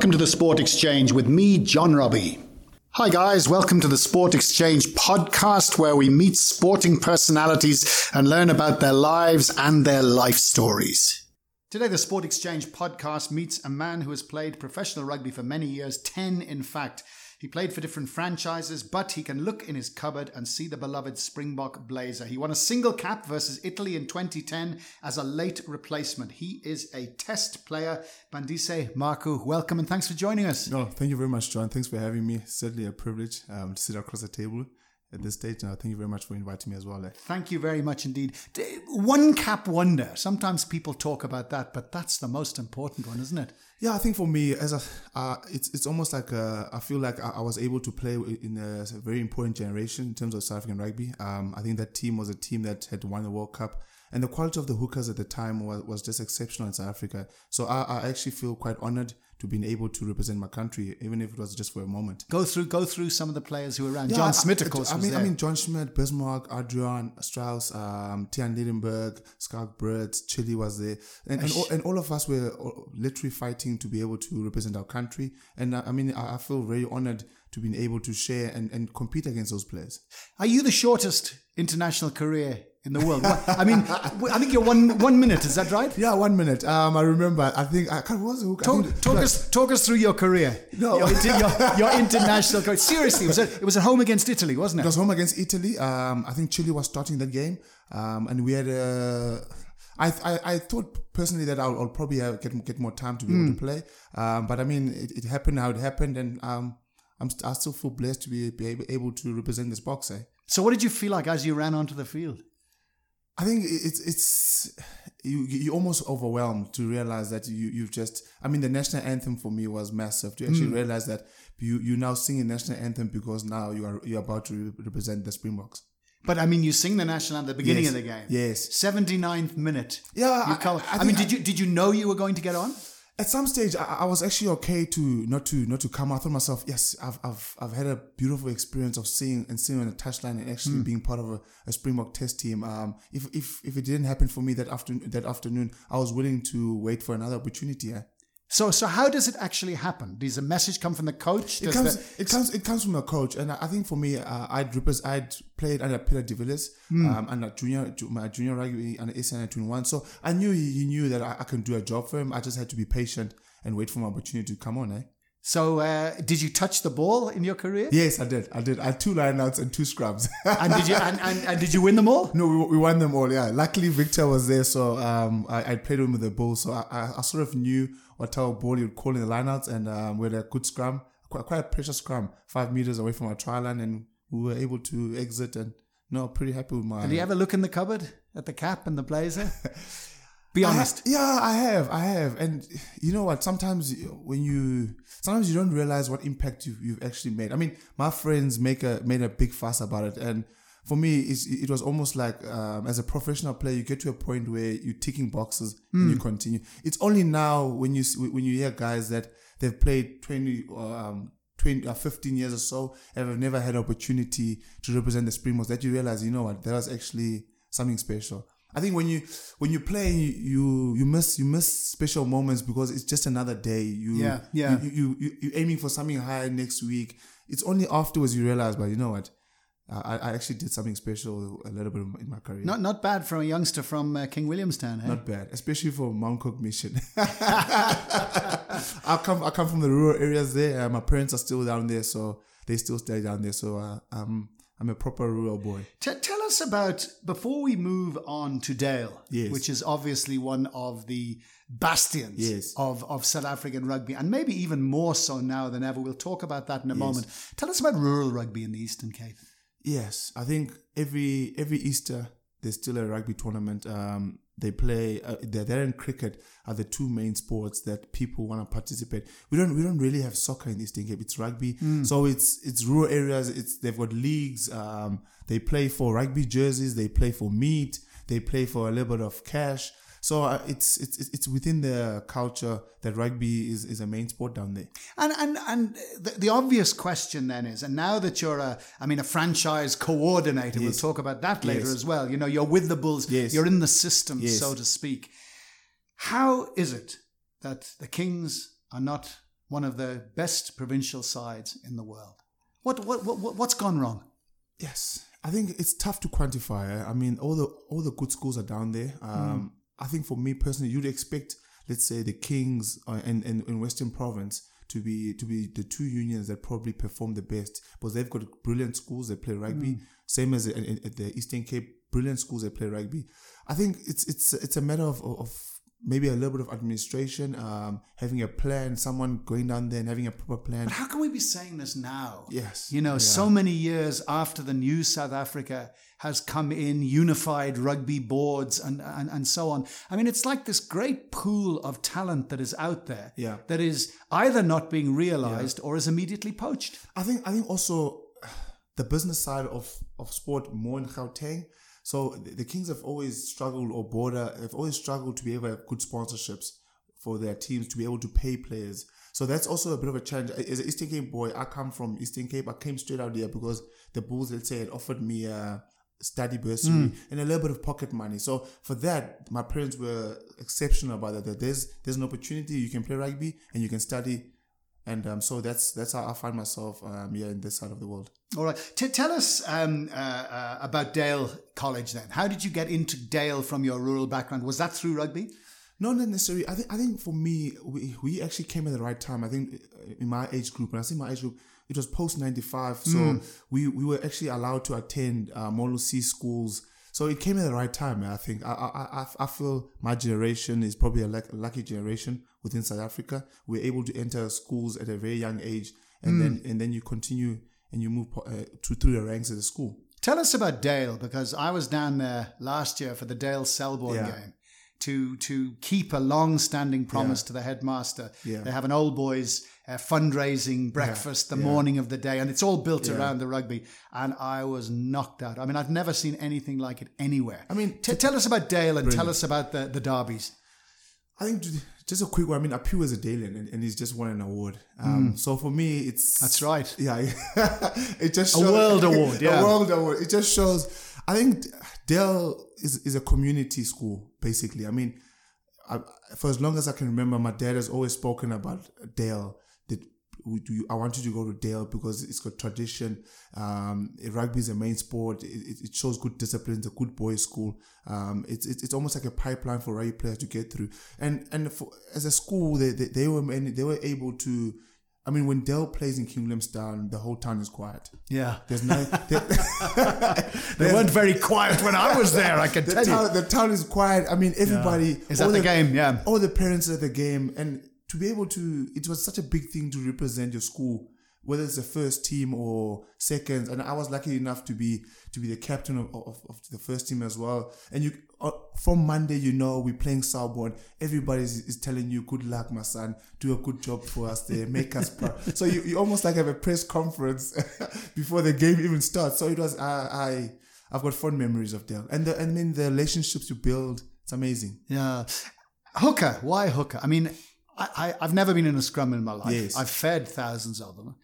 Welcome to the Sport Exchange with me, John Robbie. Hi, guys. Welcome to the Sport Exchange podcast where we meet sporting personalities and learn about their lives and their life stories. Today, the Sport Exchange podcast meets a man who has played professional rugby for many years 10 in fact. He played for different franchises, but he can look in his cupboard and see the beloved Springbok blazer. He won a single cap versus Italy in 2010 as a late replacement. He is a test player. Bandise Maku, welcome and thanks for joining us. No, thank you very much, John. Thanks for having me. Certainly a privilege um, to sit across the table at this stage. Now, thank you very much for inviting me as well. Eh? Thank you very much indeed. One cap wonder. Sometimes people talk about that, but that's the most important one, isn't it? Yeah, I think for me, as a, uh, it's it's almost like a, I feel like I, I, was able to play in a, very important generation in terms of South African rugby. Um, I think that team was a team that had won the World Cup. And the quality of the hookers at the time was, was just exceptional in South Africa. So I, I actually feel quite honored to being able to represent my country, even if it was just for a moment. Go through, go through some of the players who were around. Yeah, John Smit, of course. I, mean, there. I mean, John Smit, Bismarck, Adriaan, Strauss, um, Tiaan Liebenberg, Schalk Brits, Chili was there, and and all, and all, of us were literally fighting to be able to represent our country. And I, I mean, I, I feel very honored to being able to share and, and compete against those players. Are you the shortest international career in the world. I mean, I think you're one one minute. Is that right? Yeah, one minute. Um, I remember. I think I can't. Was talk, think, talk us talk us through your career. No, your, your, your international career. Seriously, it was it was at home against Italy, wasn't it? It was home against Italy. Um, I think Chili was starting that game, um, and we had a. I, I, I thought personally that I'll, I'll probably get get more time to be mm. able to hmm. play, um, but I mean it, it, happened how it happened, and um, I'm I still feel blessed to be, be able to represent this box. Eh? So, what did you feel like as you ran onto the field? I think it's it's you you almost overwhelmed to realize that you you've just I mean the national anthem for me was massive to actually mm. realize that you you now sing a national anthem because now you are you're about to represent the Springboks. But I mean, you sing the national anthem at the beginning yes. of the game. Yes. 79th minute. Yeah. I, I, I, mean, did you did you know you were going to get on? At some stage I, I, was actually okay to not to not to come. I thought myself, yes, I've I've I've had a beautiful experience of seeing and seeing on the touchline and actually mm. being part of a, a Springbok test team. Um, if if if it didn't happen for me that afternoon that afternoon, I was willing to wait for another opportunity. Yeah. So, so how does it actually happen? Does a message come from the coach? Does it comes, the, it comes, it comes from a coach, and I think for me, uh, I'd I'd played under Peter de Villiers, mm. um, under junior, my junior rugby under ACN twenty one. So I knew he, he knew that I, I can do a job for him. I just had to be patient and wait for my opportunity to come on. Eh? So, uh, did you touch the ball in your career? Yes, I did. I did. I had two lineouts and two scrums. and did you? And, and, and, did you win them all? No, we, we won them all. Yeah. Luckily, Victor was there, so um, I, I played him with the ball, so I, I, I sort of knew what type of ball he would call in the lineouts, and um, we had a good scrum, quite, quite a precious scrum, five meters away from our try line, and we were able to exit and no, pretty happy with my. Did you ever look in the cupboard at the cap and the blazer? Be honest. I, yeah, I have, I have, and you know what? Sometimes when you, sometimes you don't realize what impact you've, you've actually made. I mean, my friends make a made a big fuss about it, and for me, it was almost like um, as a professional player, you get to a point where you're ticking boxes mm. and you hmm. continue. It's only now when you when you hear guys that they've played 20, um, 20 uh, 15 years or so and have never had opportunity to represent the Springboks that you realize, you know what, that was actually something special. I think when you when you play, you, you you miss you miss special moments because it's just another day. You yeah yeah you you, you you're aiming for something higher next week. It's only afterwards you realize, but you know what? I, I actually did something special a little bit in my career. Not not bad for a youngster from uh, King Williamstown. Hey? Not bad, especially for Mount Cook Mission. I come I come from the rural areas there. Uh, my parents are still down there, so they still stay down there. So uh, I'm I'm a proper rural boy. T- tell us about before we move on to Dale, yes. which is obviously one of the bastions yes. of, of South African rugby, and maybe even more so now than ever. We'll talk about that in a yes. moment. Tell us about rural rugby in the Eastern Cape. Yes, I think every every Easter there's still a rugby tournament. Um, they play uh, they're there in cricket are the two main sports that people want to participate. We don't we don't really have soccer in Eastern Cape. It's rugby, mm. so it's it's rural areas. It's they've got leagues. Um, they play for rugby jerseys. They play for meat. They play for a little bit of cash. So uh, it's it's it's within the culture that rugby is, is a main sport down there. And and and the, the obvious question then is, and now that you're a, I mean, a franchise coordinator, yes. we'll talk about that later yes. as well. You know, you're with the Bulls, yes. you're in the system, so to speak. How is it that the Kings are not one of the best provincial sides in the world. What, what, what, what's gone wrong? Yes, I think it's tough to quantify. I mean, all the all the good schools are down there. Um, I think for me personally, you'd expect, let's say, the Kings uh, in, in Western Province to be to be the two unions that probably perform the best because they've got brilliant schools that play rugby. Same as in- at the Eastern Cape, brilliant schools that play rugby. I think it's it's it's a matter of of maybe a little bit of administration, um, having a plan, someone going down there and having a proper plan. But how can we be saying this now? Yes, You know, yeah. so many years after the new South Africa has come in, unified rugby boards and, and, and so on. I mean, it's like this great pool of talent that is out there Yeah. that is either not being realized or is immediately poached. I think I think also the business side of, of sport more in Gauteng. So the, the Kings have always struggled or border have always struggled to be able to have good sponsorships for their teams to be able to pay players. So that's also a bit of a challenge. As an Eastern Cape boy, I come from Eastern Cape. I came straight out there because the Bulls, let's say, had offered me a study bursary hmm. and a little bit of pocket money. So for that, my parents were exceptional about that. That there's there's an opportunity you can play rugby and you can study and um, so that's that's how I find myself um, here in this side of the world. All right. T- tell us um, uh, uh, about Dale College then. How did you get into Dale from your rural background? Was that through rugby? Not necessarily. I think I think for me, we, we actually came at the right time. I think uh, in my age group, and I say my age group, it was post ninety five, so we we were actually allowed to attend uh, Model C schools. So it came at the right time. I think I I, I, I feel my generation is probably a, lucky generation within South Africa. We're able to enter schools at a very young age, and then and then you continue and you move uh, to through the ranks of the school. Tell us about Dale because I was down there last year for the Dale Selborne Yeah. game to to keep a long-standing promise to the headmaster. Yeah. They have an old boys uh, fundraising breakfast the morning of the day, and it's all built around the rugby. And I was knocked out. I mean, I've never seen anything like it anywhere. I mean, T- tell us about Dale and tell us about the the derbies. I think just a quick one. I mean, Apu is a Dalian and, and he's just won an award. Um, So for me, it's That's right. Yeah, it just A shows, world award, yeah. a world award. It just shows. I think dale is is a community school basically. I mean, I, for as long as I can remember, my dad has always spoken about Dale. Do. I want you to go to Dale because it's got tradition. Um, rugby is a main sport. It, it, shows good discipline. It's a good boys' school. Um, it's, it's it's almost like a pipeline for rugby players to get through. And and for, as a school, they, they they were they were able to. I mean, when Dale plays in King Williamstown, the whole town is quiet. Yeah, There's no. there- they weren't very quiet when I was there. I can the tell you. town, the town is quiet. I mean, everybody Is all that the game? Yeah. All the parents at the game, and to be able to, it was such a big thing to represent your school, whether it's the first team or seconds. And I was lucky enough to be to be the captain of, of, of the first team as well. And you uh, from Monday, you know, we're playing Selborne. Everybody is, is telling you, "Good luck, my son. Do a good job for us there. Make us proud." so you, you almost like have a press conference before the game even starts. So it was I. I I've got fond memories of Dale, and the, I mean the relationships you build. It's amazing. Yeah. Hooker. Why hooker? I mean, I, I, I've never been in a scrum in my life. Yes. I've fed thousands of them.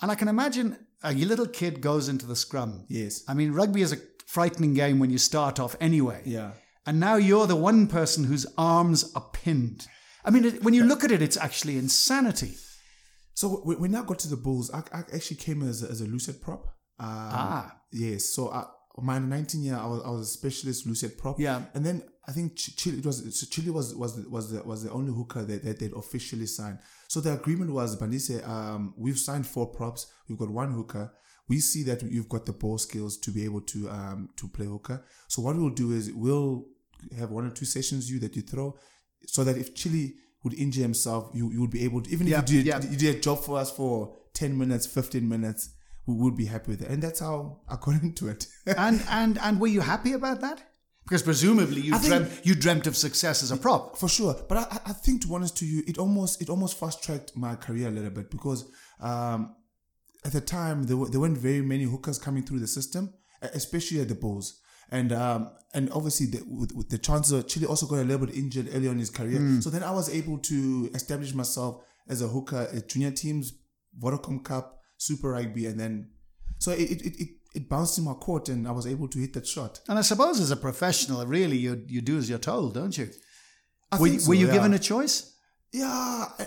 And I can imagine a little kid goes into the scrum. Yes. I mean, rugby is a frightening game when you start off anyway. Yeah. And now you're the one person whose arms are pinned. I mean, it, when you look at it, it's actually insanity. So we, we now got to the Bulls. I, I actually came as a, as a loosehead prop. Um, Ah. Yes. So I, my 19 year, I was, I was a specialist loosehead prop. Yeah. And then I think Chili it was so Chili was was the, was the, was the only hooker that, that they'd officially signed. So the agreement was Banise, um, we've signed four props. We've got one hooker. We see that you've got the ball skills to be able to um to play hooker. So what we'll do is we'll have one or two sessions you that you throw, so that if Chili would injure himself, you you would be able to even Yeah, if you did yeah. you did a job for us for ten minutes, fifteen minutes, we would be happy with it. And that's how I got into it. And and and were you happy about that? Because presumably you I think- dreamt you dreamt of success as a prop. for sure. But I, I- think to be honest to you, it almost it almost fast tracked my career a little bit because um, at the time there, were, there weren't very many hookers coming through the system, especially at the Bulls. And um, and obviously the, with, with the chances of Chili also got a little bit injured early on in his career. So then I was able to establish myself as a hooker at junior teams, Vodacom Cup, Super Rugby, and then so it it, it, it bounced in my court and I was able to hit that shot. And I suppose as a professional, really, you you do as you're told, don't you? I Were, think so, were you yeah. given a choice? Yeah, I-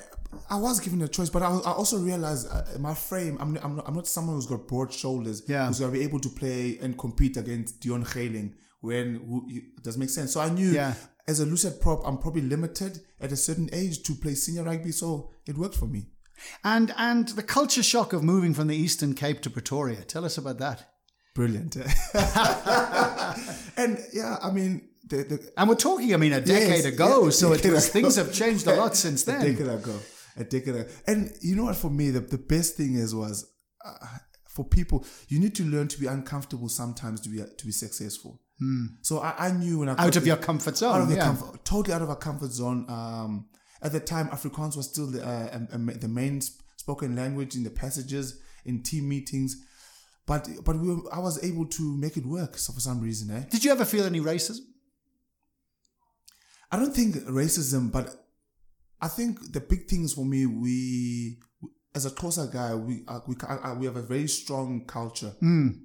I was given a choice, but I, I also realized uh, my frame. I'm, I'm not, I'm not someone who's got broad shoulders. Yeah. who's gonna be able to play and compete against Dean Greyling when who, it does make sense. So I knew Yeah. as a loosehead prop, I'm probably limited at a certain age to play senior rugby. So it worked for me. And and the culture shock of moving from the Eastern Cape to Pretoria. Tell us about that. Brilliant. and yeah, I mean, the, the, And we're talking, I mean, a decade Yes, ago, yeah, a so it decade was, ago. things have changed a lot since a then. decade ago. A decade ago. And you know what? For me, the, the best thing is was uh, for people, you need to learn to be uncomfortable sometimes to be to be successful. So I, I knew when I Hmm. Out of the- your comfort zone. out of the yeah. comfort, totally out of our comfort zone. Um, at the time, Afrikaans was still the, uh, the main sp- spoken language in the passages in team meetings, but but we were, I was able to make it work. So for some reason, eh? Did you ever feel any racism? I don't think racism, but I think the big things for me, we as a Xhosa guy, we uh, we uh, we have a very strong culture,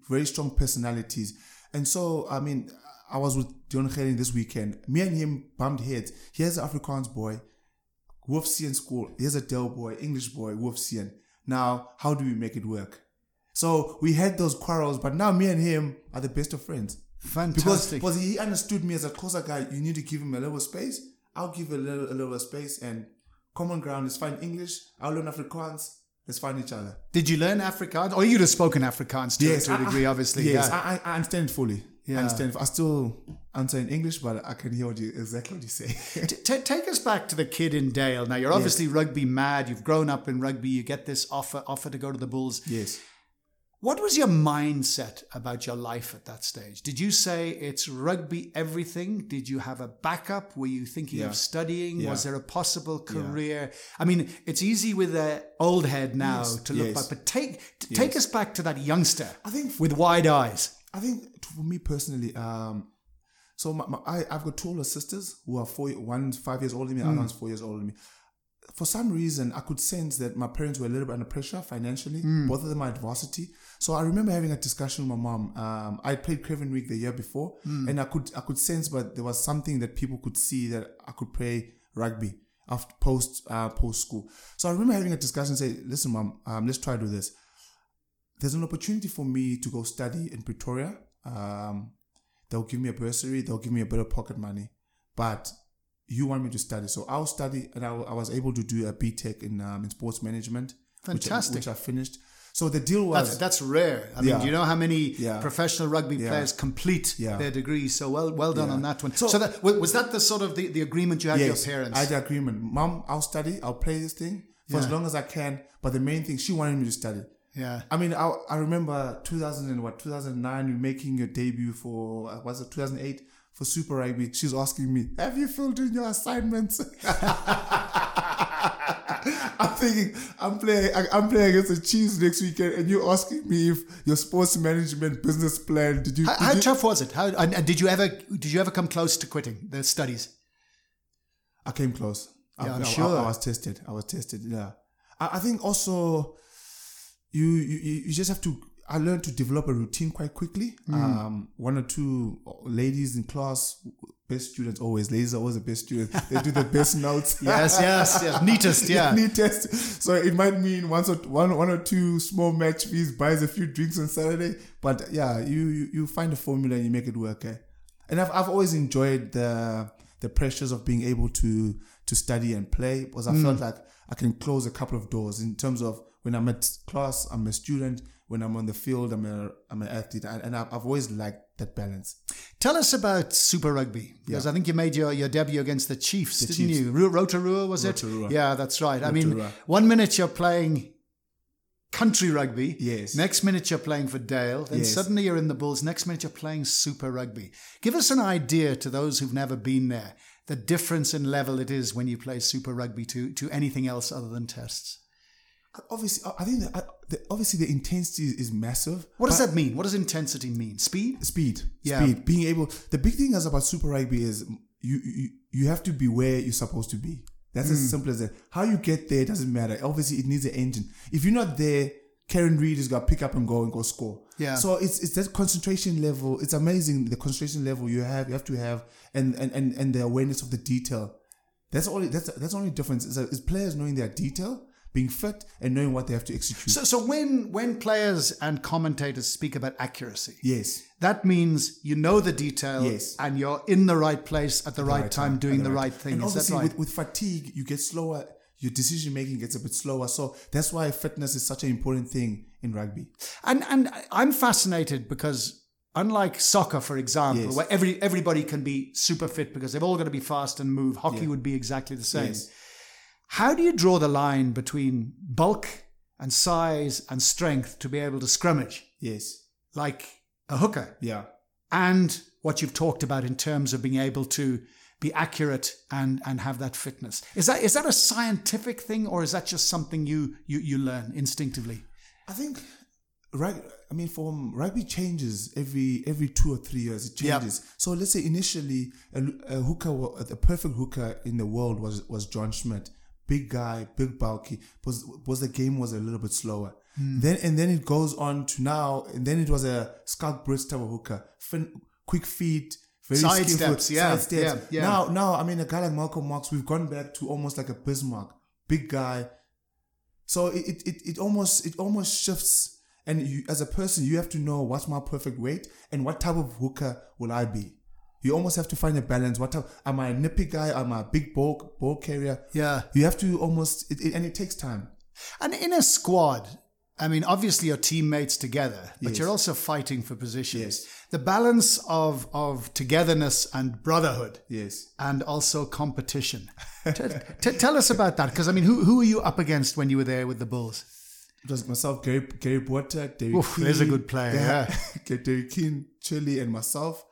very strong personalities, and so I mean, I was with Dean Greyling this weekend. Me and him bumped heads. Here's an Afrikaans boy, Wolfsian school. Here's a Dale boy, English boy, Wolfsian. Now, how do we make it work? So we had those quarrels, but now me and him are the best of friends. Because, Fantastic. because he understood me as a Xhosa guy, you need to give him a little space. I'll give a little a little space and common ground is find English. I'll learn Afrikaans. Let's find each other. Did you learn Afrikaans? Or you'd have spoken Afrikaans to, to a degree, I- obviously. Yes, yeah. I, I understand fully. Yeah. I understand. I still answer in English, but I can hear what you exactly what you say. T- take us back to the kid in Dale. Now you're obviously rugby mad. You've grown up in rugby. You get this offer offer to go to the Bulls. yes. What was your mindset about your life at that stage? Did you say it's rugby everything? Did you have a backup? Were you thinking Yeah. of studying? Yeah. Was there a possible career? I mean, it's easy with a old head now Yes. to look Yes. back, but take t- take us back to that youngster I think with wide eyes. I think for me personally, um, so my, my, I, I've got two older sisters who are four, one's five years older than me, the other one's four years older than me. For some reason, I could sense that my parents were a little bit under pressure financially. Both of them are at varsity. So I remember having a discussion with my mom. Um, I played Craven Week the year before, and I could I could sense, but there was something that people could see that I could play rugby after post uh, post school. So I remember having a discussion, say, "Listen, mom, um, let's try to do this." there's an opportunity for me to go study in Pretoria. Um, they'll give me a bursary, they'll give me a bit of pocket money, but you want me to study. So I'll study, and I, I was able to do a BTech in, um, in sports management. which I- Which I, finished. So the deal was. That's, that's rare. I mean, do you know how many Yeah. professional rugby Yeah. players complete Yeah. their degrees? So well, well done Yeah. on that one. So, So- that was that the sort of the, the agreement you had yes, with your parents? I had the agreement. Mom, I'll study, I'll play this thing for as long as I can. But the main thing, she wanted me to study. yeah. I mean, I, I remember 2000 and what 2009, you making your debut for uh, was it 2008 for Super Rugby. She's asking me, "Have you filled in your assignments?" I'm thinking, I'm playing, I- I'm playing against the Chiefs next weekend, and you're asking me if your sports management business plan did you? How, did how you- tough was it? How and, and did you ever did you ever come close to quitting the studies? I came close. I, Yeah, I'm I- I- sure. I, was tested. I was tested. Yeah. I, I think also you you you just have to. I learned to develop a routine quite quickly. Mm. Um, one or two ladies in class, best students always. Ladies are always the best students. They do the best notes. Yes, yes, yes. Neatest, yeah. Neat test. So it might mean once or one one or two small match fees buys a few drinks on Saturday. But yeah, you you, you find a formula and you make it work. Eh? And I've I've always enjoyed the the pressures of being able to to study and play because I felt like I can close a couple of doors in terms of when I'm at class, I'm a student. When I'm on the field, I'm a I'm an athlete, and, and I've, always liked that balance. Tell us about Super Rugby because I think you made your, your debut against the Chiefs, didn't Chiefs. you? Ro- Rotorua was Rotorua. it? Yeah, that's right. I mean, one minute you're playing country rugby. Yes. Next minute you're playing for Dale. Then Yes. suddenly you're in the Bulls. Next minute you're playing Super Rugby. Give us an idea to those who've never been there, the difference in level it is when you play Super Rugby to, to anything else other than tests. Obviously, I think that, the, obviously the intensity is massive. What does that mean? What does intensity mean? Speed? speed Yeah. speed being able the big thing is about super rugby is you you, you have to be where you're supposed to be that's Hmm. as simple as that how you get there doesn't matter obviously it needs an engine if you're not there Kieran Read is gonna pick up and go and go score. Yeah. So it's it's that concentration level. It's amazing the concentration level you have. You have to have and and and, and the awareness of the detail. That's only that's that's only difference is, is players knowing their detail, being fit, and knowing what they have to execute. So, so when when players and commentators speak about accuracy, yes, that means you know the detail, Yes. and you're in the right place at the right, time, doing the right right thing. And Is that obviously, right? with, with fatigue, you get slower. Your decision making gets a bit slower. So that's why fitness is such an important thing in rugby. And and I'm fascinated because unlike soccer, for example, Yes. where every everybody can be super fit because they've all got to be fast and move, hockey Yeah. would be exactly the same. Yes. How do you draw the line between bulk and size and strength to be able to scrummage Yes. like a hooker Yeah. and what you've talked about in terms of being able to be accurate and and have that fitness? Is that is that a scientific thing or is that just something you you, you learn instinctively? I think right. I mean, from rugby changes every every two or three years. It Yep. changes. So let's say initially a, a hooker, the perfect hooker in the world was was John Smit, big guy, big bulky. Was was the game was a little bit slower. Hmm. Then and then it goes on to now, and then it was a Schalk Brits type of hooker, fin, quick feet. Very Side skillful, steps, yeah, side steps. yeah, yeah. Now, now, I mean, a guy like Malcolm Marx, we've gone back to almost like a Bismarck, big guy, so it, it, it, it almost it almost shifts and you as a person you have to know what's my perfect weight and what type of hooker will I be. You almost have to find a balance. What type am I a nippy guy? Am I a big ball ball carrier? Yeah. You have to almost it, it, and it takes time. And in a squad, I mean, obviously you're teammates together, but Yes. you're also fighting for positions. Yes. The balance of, of togetherness and brotherhood Yes. and also competition. T- t- tell us about that. Because, I mean, who, who were you up against when you were there with the Bulls? It was myself, Gary Gary Botha, Derek Oof, there's a good player, yeah. Derick Kuün, Chili, and myself.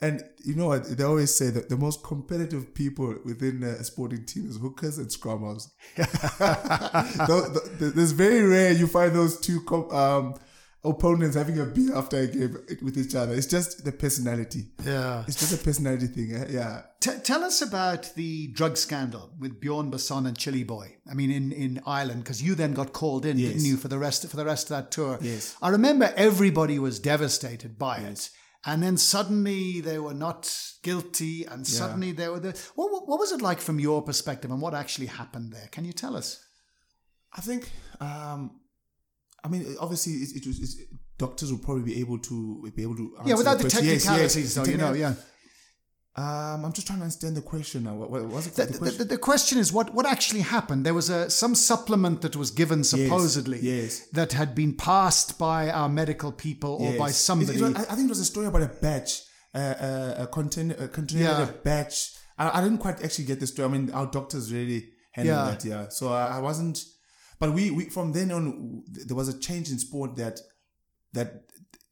And you know what? They always say that the most competitive people within a sporting team is hookers and scrummers. There's very rare you find those two com- um, opponents having a beer after a game with each other. It's just the personality. Yeah. It's just a personality thing. eh? Yeah. T- tell us about the drug scandal with Bjorn Basson and Chiliboy. I mean, in, in Ireland, because you then got called in, Yes. didn't you, for the rest for the rest of that tour? Yes. I remember everybody was devastated by it, and then suddenly they were not guilty, and suddenly they were the. What, what, what was it like from your perspective, and what actually happened there? Can you tell us? I think, um, I mean, obviously, it, it was doctors will probably be able to be able to. yeah, without the. Yes, technicalities, yes, though, the you know, yeah. Um, I'm just trying to understand the question now. What, what was it? The, the question? the, the question is what, what actually happened? There was a some supplement that was given supposedly yes. that had been passed by our medical people or Yes. by somebody. it was- I I think it was a story about a batch, uh, uh, a container, a container, Yeah. a batch. I, I didn't quite actually get the story. I mean, our doctors really handled Yeah. that, yeah. So I, I wasn't, but we, we from then on, there was a change in sport that that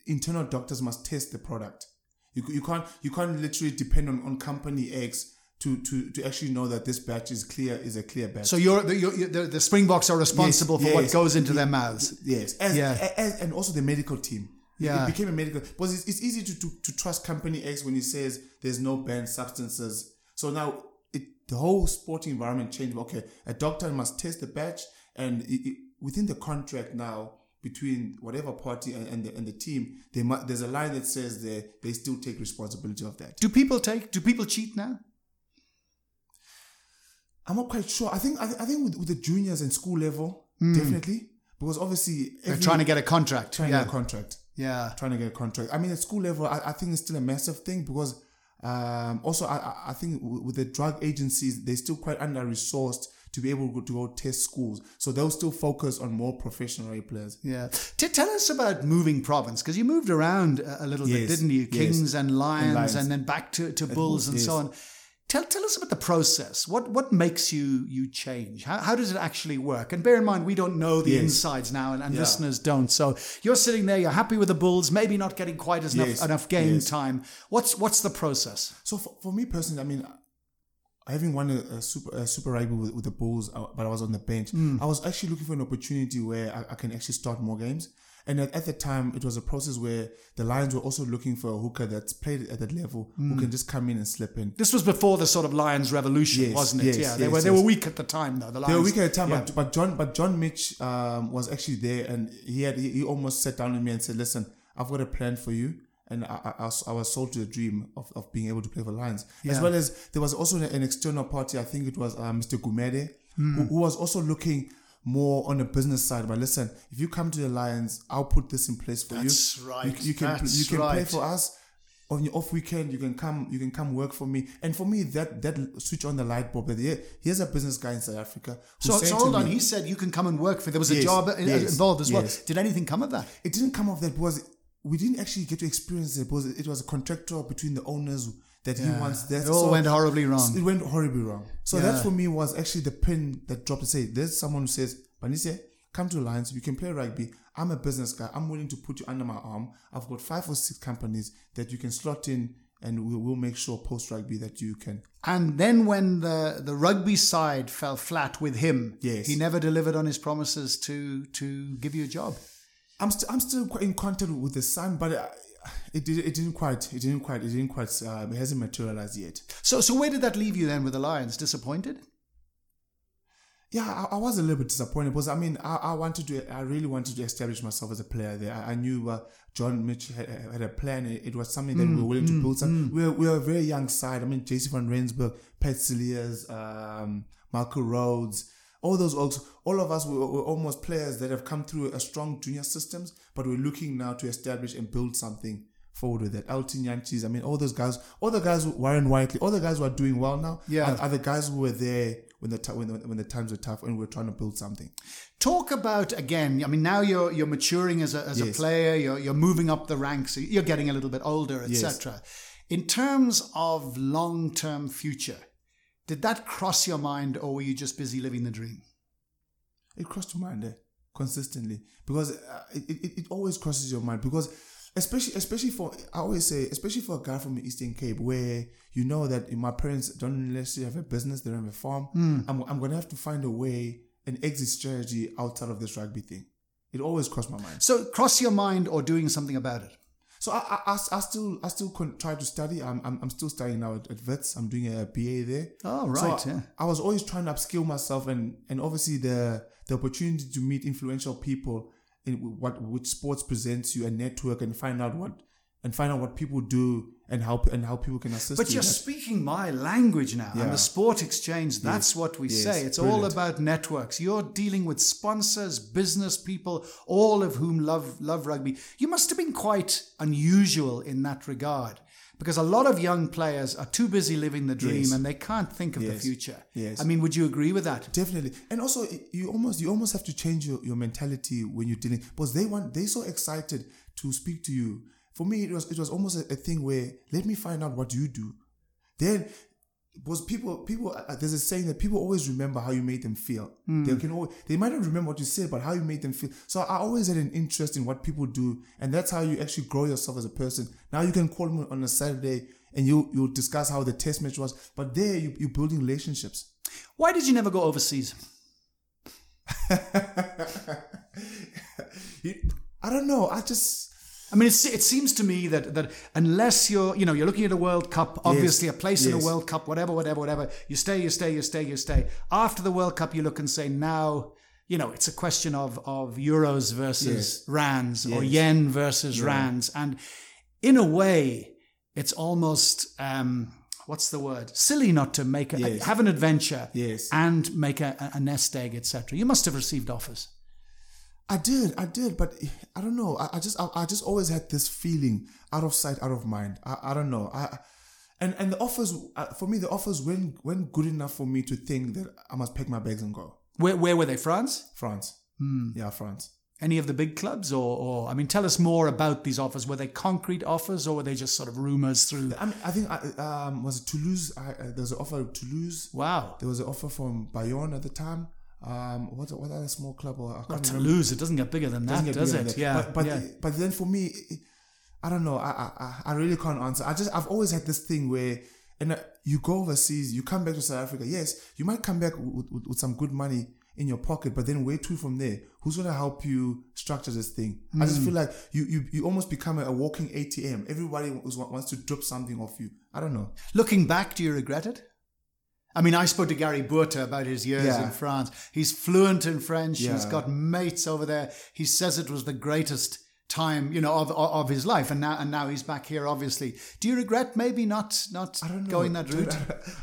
internal doctors must test the product. You, you can't you can't literally depend on, on company X to, to to actually know that this batch is clear is a clear batch. so you're, the, you're, the, the Springboks are responsible for what goes into their mouths. Yes, as, Yeah. as- and also the medical team. Yeah. it became a medical because it's, it's easy to, to to trust company X when he says there's no banned substances. So now it the whole sporting environment changed. Okay, a doctor must test the batch, and it, it, within the contract now between whatever party and, and the and the team, they mu there's a line that says they they still take responsibility of that. Do people take? Do people cheat now? I'm not quite sure. I think I, I think with, with the juniors and school level, definitely because obviously. They're trying to get a contract. trying to yeah. get a contract. yeah. trying to get a contract. I mean, at school level, I, I think it's still a massive thing because um, also I, I- I think with the drug agencies, they're still quite under resourced to be able to go, test schools. So they'll still focus on more professional rugby players. Yeah. T- tell us about moving province because you moved around a, a little bit, didn't you? yes. Kings and lions, and, Lions. then back to, to bulls and yes. so on. Tell, tell us about the process. What what makes you you change? How, how does it actually work? And bear in mind, we don't know the Yes. insides now, and, and Yeah. listeners don't. So you're sitting there, you're happy with the bulls, maybe not getting quite as enough, enough game Yes. time. What's what's the process? So for, for me personally, I mean, having won a, a super a super rugby with, with the Bulls, uh, but I was on the bench. I was actually looking for an opportunity where I, I can actually start more games. And at, at the time, it was a process where the Lions were also looking for a hooker that's played at that level who can just come in and slip in. This was before the sort of Lions revolution, Yes, wasn't it? yes, yeah, they yes, were they were weak at the time though. The Lions. They were weak at the time, Yeah. but, but John, but John Mitch um, was actually there, and he had he, he almost sat down with me and said, "Listen, I've got a plan for you, and I, I, I was sold to the dream of, of being able to play for Lions. As well as there was also an external party. I think it was uh, Mr. Gumede, Hmm. who, who was also looking more on the business side. But listen, if you come to the Lions, I'll put this in place for That's you. right. You, you can That's you can play for us. On your off weekend, you can come. You can come work for me. And for me, that that switch on the light bulb. That yeah, here's a business guy in South Africa. So, so hold on. me- He said you can come and work for. There was a job yes, involved as well. yes. Did anything come of that? it didn't come of that because we didn't actually get to experience it because it was a contractual between the owners that he wants that It all went horribly wrong. it went horribly wrong so Yeah. that for me was actually the pin that dropped to say there's someone who says Banise come to Lions you can play rugby I'm a business guy I'm willing to put you under my arm I've got five or six companies that you can slot in and we will make sure post rugby that you can And then when the, the rugby side fell flat with him, Yes. he never delivered on his promises to to give you a job. I'm still I'm still quite in contact with the son, but uh, it did it didn't quite it didn't quite it didn't quite um, it hasn't materialized yet. So so where did that leave you then with the Lions? Disappointed? Yeah, I, I was a little bit disappointed because I mean I, I wanted to I really wanted to establish myself as a player there. I, I knew uh, John Mitch had, had a plan. It, it was something that we were willing to build. Some, we, were, we were a very young side. I mean, JC van Rensburg, Pat Cilliers, um, Marco Rhodes, all those all, all of us were, were almost players that have come through a strong junior systems, but we're looking now to establish and build something forward with that. Elton Jantjies, I mean, all those guys, all the guys, who- Warren Whiteley, all the guys who are doing well now, Yeah. are, are the guys who were there when the ti- when the, when the times were tough and we're trying to build something. Talk about again. I mean, now you're you're maturing as a as a player. You're you're moving up the ranks. You're getting a little bit older, Yes. etc. In terms of long term future, did that cross your mind, or were you just busy living the dream? It crossed your mind there consistently. Because uh, it, it, it always crosses your mind. Because especially especially for I always say especially for a guy from the Eastern Cape where you know that my parents don't necessarily have a business they don't have a farm. I'm, I'm gonna have to find a way an exit strategy outside of this rugby thing. It always crossed my mind. So cross your mind, or doing something about it. So I, I, I, still I still try to study I'm, I'm, I'm still studying now at, at I'm doing a BA there Oh, So right. I, yeah. I was always trying to upskill myself, and and obviously the the opportunity to meet influential people in what which sports presents you, and network, and find out what and find out what people do and how and how people can assist But you. you're That's- speaking my language now, and Yeah. the sport exchange, that's what we Yes. say. It's all about networks. You're dealing with sponsors, business people, all of whom love, love rugby. You must have been quite unusual in that regard because a lot of young players are too busy living the dream Yes. and they can't think of the Yes. future. Yes. I mean, would you agree with that? Definitely, and also you almost you almost have to change your, your mentality when you're dealing because they want they're so excited to speak to you. For me, it was it was almost a, a thing where let me find out what you do. Then because people people uh, there's a saying that people always remember how you made them feel. They can always, they might not remember what you said, but how you made them feel. So I always had an interest in what people do, and that's how you actually grow yourself as a person. Now you can call me on a Saturday and you you discuss how the test match was, but there you you're building relationships. Why did you never go overseas? You- I don't know. I just I mean, it's, it seems to me that that unless you're, you know, you're looking at a World Cup, obviously a place in a World Cup, whatever, whatever, whatever. You stay, you stay, you stay, you stay. After the World Cup, you look and say, now, you know, it's a question of of euros versus rands or yen versus rands, and in a way, it's almost um, what's the word? Silly not to make a, Yes. have an adventure, Yes. and make a, a nest egg, etc. You must have received offers. I did, I did, but I don't know. I, I just, I, I just always had this feeling, out of sight, out of mind. I, I don't know. I, and and the offers uh, for me, the offers weren't weren't good enough for me to think that I must pack my bags and go. Where where were they? France? France, yeah, France. Any of the big clubs, or, or I mean, tell us more about these offers. Were they concrete offers, or were they just sort of rumors through? I mean, I think I, um, was it Toulouse? I, uh, there was an offer of Toulouse. Wow, There was an offer from Bayonne at the time. Um, what what other small club? Or I can't remember. It doesn't get bigger than that, does it? Yeah, But but, yeah. but then for me, I don't know. I, I I- I really can't answer. I just I've always had this thing where, and uh, you go overseas, you come back to South Africa. Yes, you might come back with, with, with some good money in your pocket, but then where to from there? Who's gonna help you structure this thing? I Hmm. just feel like you you, you almost become a, walking ATM. Everybody wants to drop something off you. I don't know. Looking back, do you regret it? I mean, I spoke to Gary Burta about his years Yeah. in France. He's fluent in French. He's got mates over there. He says it was the greatest time, you know, of, of his life, and now and now he's back here. Obviously, do you regret maybe not not going that route?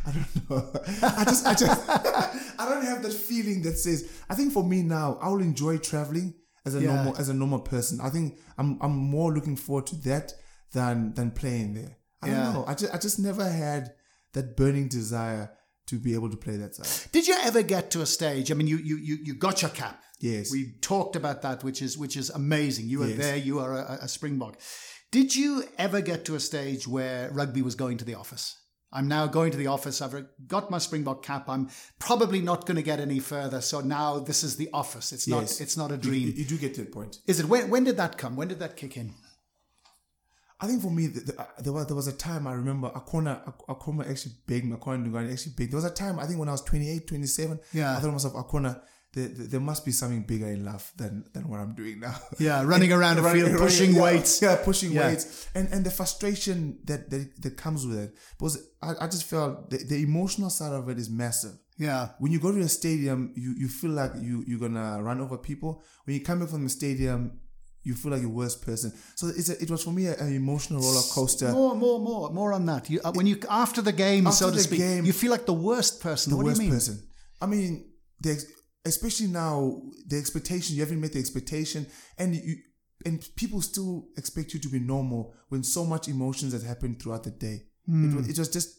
I don't know. I just, I just, I don't have that feeling that says. I think for me now, I will enjoy traveling as a Yeah. normal as a normal person. I think I'm I'm more looking forward to that than than playing there. I Yeah. don't know. I just I just never had that burning desire to be able to play that side. Did you ever get to a stage? I mean, you you you, you got your cap. Yes. We talked about that, which is which is amazing. You were Yes. there. You are a, a Springbok. Did you ever get to a stage where rugby was going to the office? I'm now going to the office. I've got my Springbok cap. I'm probably not going to get any further. So now this is the office. It's not. Yes. It's not a You, dream. you do get to that point. Is it? When, when did that come? When did that kick in? I think for me, the, the, uh, there was there was a time I remember Akona Akona actually begged me. Akona Ndungane actually begged. There was a time I think when I was 28, 27. Yeah. I thought to myself, Akona, there, there, must be something bigger in life than than what I'm doing now. Yeah, running around a Running- field, pushing yeah, weights. Yeah, pushing Yeah. weights, and and the frustration that that, that comes with it. Because I, I just felt the, the emotional side of it is massive. Yeah. When you go to a stadium, you, you feel like you you're gonna run over people. When you come back from the stadium, you feel like you're worst person. So it's a, it was for me an emotional roller coaster. More, more, more, more on that. You, uh, when you after the game, so After to the speak, game- you feel like the worst person. the what worst do you mean? person. I mean, the especially now the expectation you haven't met the expectation, and you and people still expect you to be normal when so much emotions that happened throughout the day. Hmm. It, was, it was just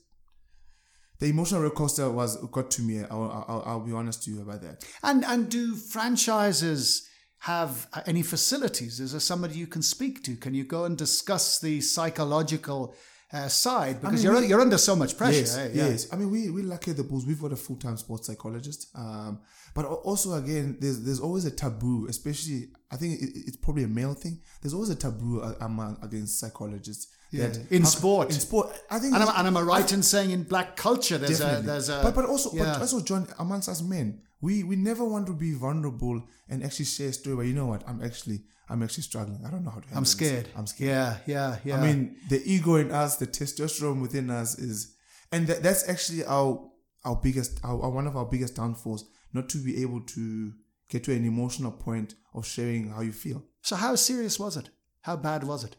the emotional roller coaster was got to me. I'll, I'll, I'll be honest to you about that. And and do franchises have uh, any facilities? Is there somebody you can speak to? Can you go and discuss the psychological uh, side? Because mean, you're we- you're under so much pressure. Yes, eh? Yeah. yes. I mean, we we lucky at the Bulls. We've got a full time sports psychologist. Um, but also again, there's there's always a taboo, especially I think it, it's probably a male thing. There's always a taboo a- among against psychologists. Yeah. That In how- sport. in sport, I think. And am, and am I right in saying in black culture there's a there's a but but also yeah. but also John amongst us men we we never want to be vulnerable and actually share a story But you know what I'm actually I'm actually struggling I don't know how to handle I'm this. scared. I'm scared Yeah, yeah, yeah. I mean the ego in us the testosterone within us is and that, that's actually our our biggest our, our- one of our biggest downfalls not to be able to get to an emotional point of sharing how you feel so how serious was it? How bad was it?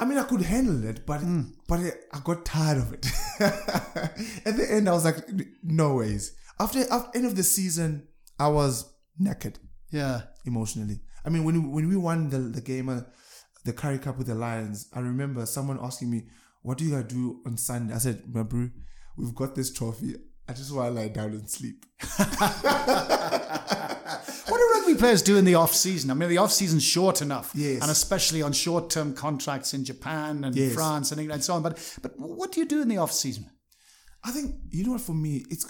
I mean, I could handle it, but but I got tired of it. At the end, I was like, no ways. After after end of the season, I was naked Yeah. emotionally. I mean, when we, when we won the the game, uh, the Currie Cup with the Lions, I remember someone asking me, "What do you gotta do on Sunday?" I said, "My bro, we've got this trophy. I just want to lie down and sleep." What do rugby players do in the off season? I mean, the off season's short enough, Yes. and especially on short term contracts in Japan and Yes. France and England and so on. But but what do you do in the off season? I think you know what for me, it's.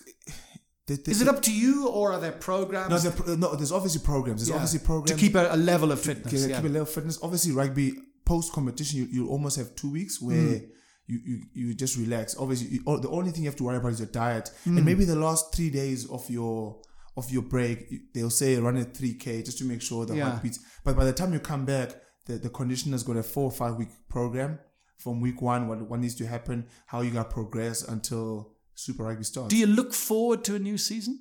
The, the, Is it up to you, or are there programs no, there- no, there's obviously programs. There's Yeah. obviously programs to keep a, a level of fitness? keep, yeah. keep a level of fitness. Obviously, rugby post competition, you, you almost have two weeks where Mm. you, you you just relax. Obviously, you, the only thing you have to worry about is your diet, Mm. and maybe the last three days of your of your break, they'll say run a three k just to make sure the Yeah. heart beats. But by the time you come back, the the conditioner's got a four or five week program from week one. What what needs to happen, how you got progress until Super Rugby starts. Do you look forward to a new season,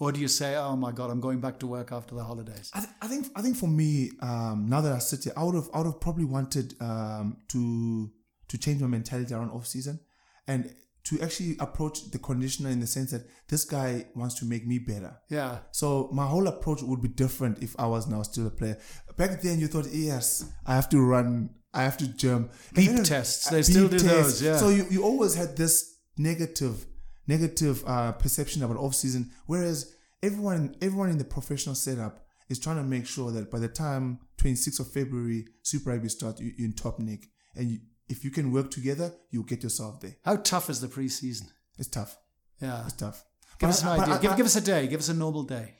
or do you say, "Oh my God, I'm going back to work after the holidays"? I, th- I think I think for me, um, now that I sit here, I would have I would have probably wanted um, to to change my mentality around off season and to actually approach the conditioner in the sense that this guy wants to make me better. Yeah, So my whole approach would be different if I was now still a player. Back then, you thought, yes, I have to run, I have to jump. Beep then- tests, they still beep do those, yeah. So you, you always had this negative, negative uh, perception about off season, whereas everyone, everyone in the professional setup is trying to make sure that by the time 26th of February Super Rugby starts, you, you're in top nick, and you, if you can work together, you'll get yourself there. how tough is the preseason? It's tough. Yeah, It's tough. give But us an I- idea. I- give, I- give us a day. Give us a normal day.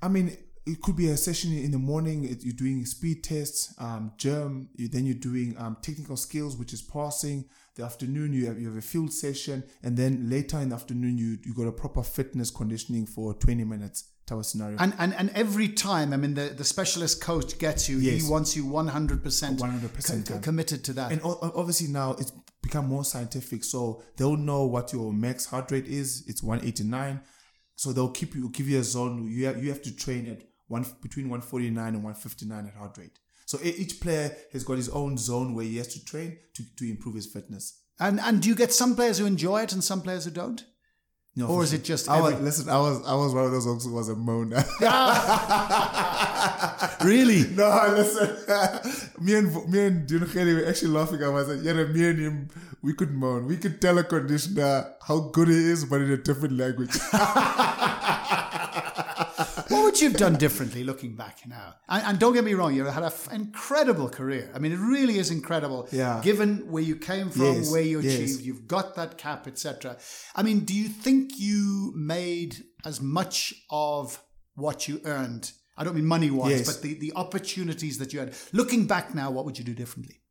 I mean, it could be a session in the morning. it- You're doing speed tests, um, germ. You, then you're doing um, technical skills, which is passing. The afternoon, you have you have a field session, and then later in the afternoon, you you got a proper fitness conditioning for 20 minutes type of scenario. And, and and every time, I mean, the, the specialist coach gets you. Yes. He wants you 100% 100% committed to that. and obviously now it's become more scientific, so they'll know what your max heart rate is. It's 189, so they'll keep you give you a zone. You have, you have to train at one between 149 and 159 at heart rate. So each player has got his own zone where he has to train to, to improve his fitness. And and do you get some players who enjoy it and some players who don't? No, Or is sure. it just I was, every- listen? I was I was one of those folks who was a moaner. Really? no, listen. me and me and Dunukeli were actually laughing. I was like, yeah, me and him, we could moan. We could tell a conditioner how good he is, but in a different language. What would you have done differently looking back now? And, and don't get me wrong, you had an incredible career. I mean, it really is incredible. Yeah. Given where you came from, Yes, where you yes. achieved, you've got that cap, etc. I mean, do you think you made as much of what you earned? I don't mean money wise, Yes. but the, the opportunities that you had. Looking back now, what would you do differently?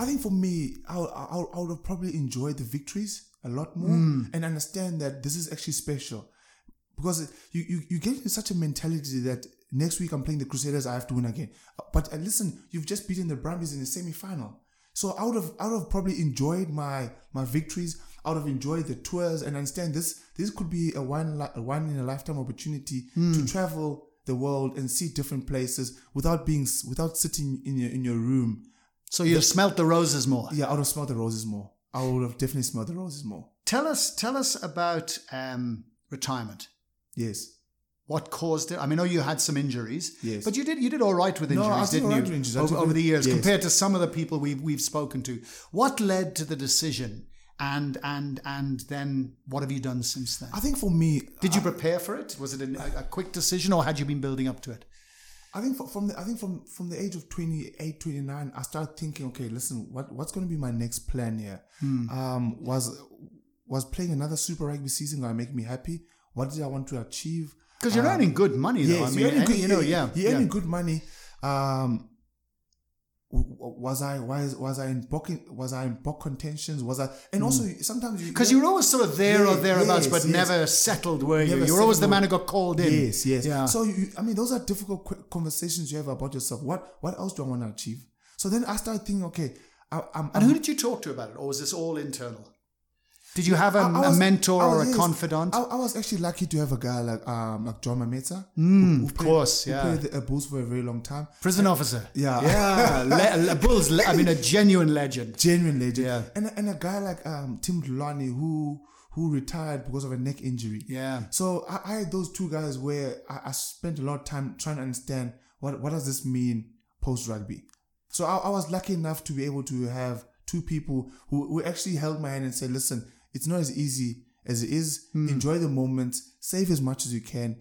I think for me, I would, I I would have probably enjoyed the victories a lot more hmm. and understand that this is actually special. Because you, you, you get in such a mentality that next week I'm playing the Crusaders, I have to win again. But uh, listen, you've just beaten the Brumbies in the semi final. So I would have I would have probably enjoyed my my victories. I would have enjoyed the tours and understand this this could be a one li- a one in a lifetime opportunity to travel the world and see different places without being without sitting in your in your room So you've smelt the roses more. yeah, I would have smelled the roses more. I would have definitely smelled the roses more. Tell us, tell us about um, retirement. Yes. What caused it? I mean, I know you had some injuries, Yes. but you did you did all right with No, injuries, I did didn't all you? injuries. Over, over the years, yes. compared to some of the people we've we've spoken to. What led to the decision, and and and then what have you done since then? I think for me, Did you prepare for it? Was it a, a quick decision, or had you been building up to it? I think from the I think from from the age of 28, 29, I started thinking, okay, listen, what what's going to be my next plan here? Hmm. Um, was was playing another Super Rugby season going to make me happy? What did I want to achieve? Because you're earning good money, though. I mean, you're earning good, you know, yeah, you're yeah. earning good money. Um, was I was was I in Bok was I in Bok contentions? Was I and also sometimes Hmm. Because you were always sort of there or thereabouts, yes, but yes. never settled, were you? Never You were always the man who got called in. Yes, yes. Yeah. So you, I mean, those are difficult conversations you have about yourself. What what else do I want to achieve? So then I started thinking, okay, I, I'm, and who did you talk to about it, or was this all internal? Did you have a, I- I a was- mentor I or a yes, confidant? I, I was actually lucky to have a guy like um like John Mametsa. Mm, who of played- course, who yeah. played the uh, Bulls for a very long time. Prison officer. Yeah. Yeah. Le- le- Bulls, le- I mean, a genuine legend. Genuine legend. Yeah. And and a guy like um Tim Dlulane who who retired because of a neck injury. Yeah. So I, I had those two guys where I, I spent a lot of time trying to understand what what does this mean post rugby. So I, I was lucky enough to be able to have two people who, who actually held my hand and said, "Listen, it's not as easy as it is. Hmm. Enjoy the moment, save as much as you can,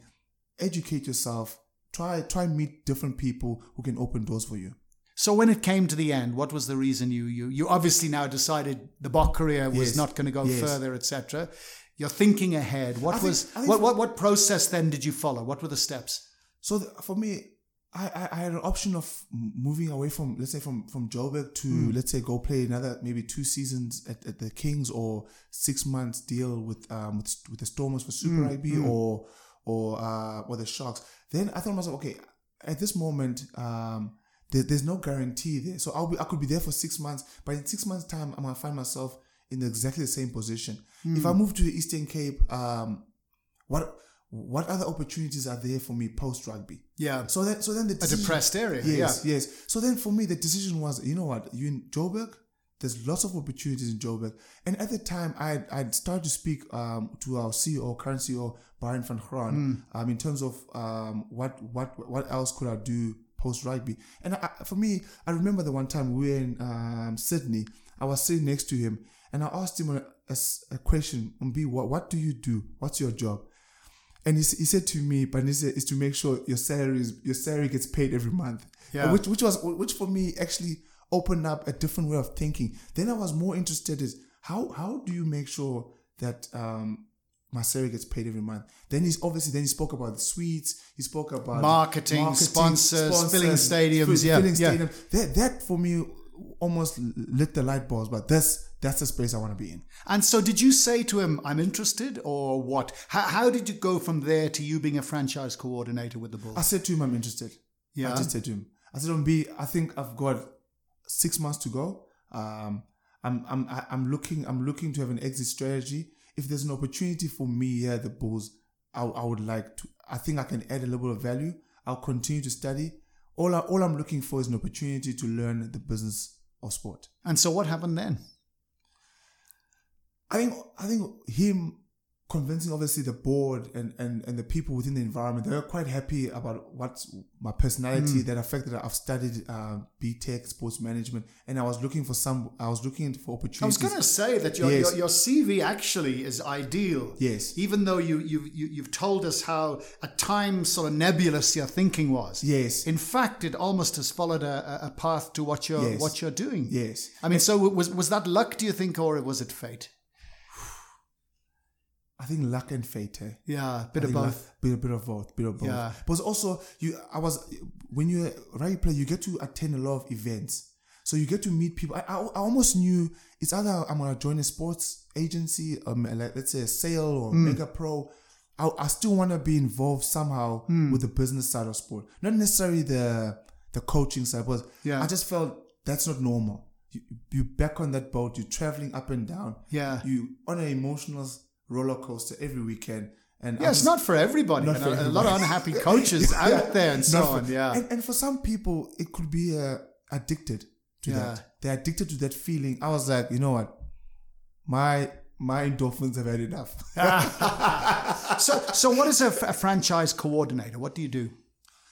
educate yourself, try try meet different people who can open doors for you." So when it came to the end, what was the reason you you you obviously now decided the Bok career was Yes. not going to go Yes. further, etc. You're thinking ahead. What think- was what, what what process then did you follow? What were the steps? So th- for me, I, I, I had an option of moving away from, let's say, from from Joburg to, Hmm. let's say, go play another maybe two seasons at, at the Kings or six months deal with um with, with the Stormers for Super Hmm. Rugby or or uh or the Sharks. Then I thought to myself, okay, at this moment, um, there, there's no guarantee there. So I'll be I could be there for six months, but in six months' time, I'm gonna find myself in exactly the same position. If Hmm. I move to the Eastern Cape, um, what what other opportunities are there for me post rugby? Yeah. So then, so then the A depressed area. Yes, yeah. yes. So then for me, the decision was, you know what? You in Joburg, there's lots of opportunities in Joburg. And at the time, I I'd started to speak um, to our CEO, current CEO, Barend van Graan, Hmm. um, in terms of um, what what what else could I do post rugby. And I, for me, I remember the one time we were in um, Sydney. I was sitting next to him, and I asked him a question. Mbi, what what do you do? What's your job? And he, he said to me, Panisa, is to make sure your salary is, your salary gets paid every month. Yeah. Which which was which for me actually opened up a different way of thinking. Then I was more interested is how how do you make sure that um my salary gets paid every month. Then he's obviously then he spoke about the suites. He spoke about Marketing, sponsors, filling stadiums, yeah, filling yeah. stadiums. That that for me almost lit the light bulbs. But this that's the space I want to be in. And so, did you say to him, "I'm interested," or what? How, how did you go from there to you being a franchise coordinator with the Bulls? I said to him, I'm interested. Yeah. I just said to him, I said, B, I think I've got six months to go. Um, I'm, I'm, I'm looking, I'm looking to have an exit strategy. If there's an opportunity for me here at the Bulls, I, I would like to, I think I can add a little bit of value. I'll continue to study. All, I, all I'm looking for is an opportunity to learn the business of sport. And so what happened then? I think I think him convincing obviously the board and, and, and the people within the environment they were quite happy about what my personality that affected I've studied uh, BTech sports management and I was looking for some I was looking for opportunities I was going to say that your, Yes. your, your CV actually is ideal. Yes. Even though you, you, you, you've told us how at times sort of nebulous your thinking was. Yes. In fact, it almost has followed a, a- a path to what you're, Yes. what you're doing. yes I mean, so was, was that luck, do you think, or was it fate? I think luck and fate eh? Yeah, bit I of think luck- both. bit, bit of both bit of both Yeah. but also you I was when you're a rugby you get to attend a lot of events so you get to meet people I, I, I almost knew it's either I'm gonna join a sports agency um, like let's say a sale or Hmm. mega pro I, I still want to be involved somehow Hmm. with the business side of sport not necessarily the the coaching side but Yeah. I just felt that's not normal you, you back on that boat you're traveling up and down Yeah. you on an emotional roller coaster every weekend and Yeah, it's just- not for everybody. Not and for a, a lot of unhappy coaches Yeah, out there and so for- on. Yeah. And, and for some people, it could be uh, addicted to Yeah. that. They're addicted to that feeling. I was like, you know what? My my endorphins have had enough. so, so what is a, f- a franchise coordinator? What do you do?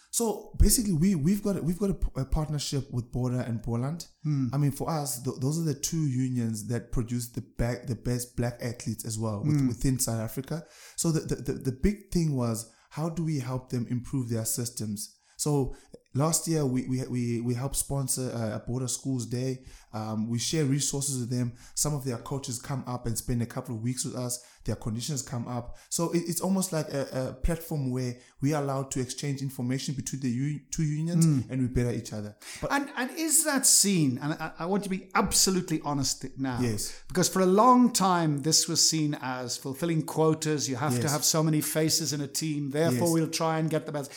So basically, we we've got a, we've got a, a partnership with Border and Boland. Hmm. I mean, for us, th- those are the two unions that produce the back, the best black athletes as well with, Hmm. within South Africa. So the, the the the big thing was how do we help them improve their systems? So last year we we we, we helped sponsor uh, a Border Schools Day. Um, we share resources with them. Some of their coaches come up and spend a couple of weeks with us. Their conditions come up. So it, it's almost like a, a platform where we are allowed to exchange information between the u- two unions and we better each other. But And and is that seen? And I, I want to be absolutely honest now. Yes. Because for a long time, this was seen as fulfilling quotas. You have to have so many faces in a team. Therefore, Yes. we'll try and get the best.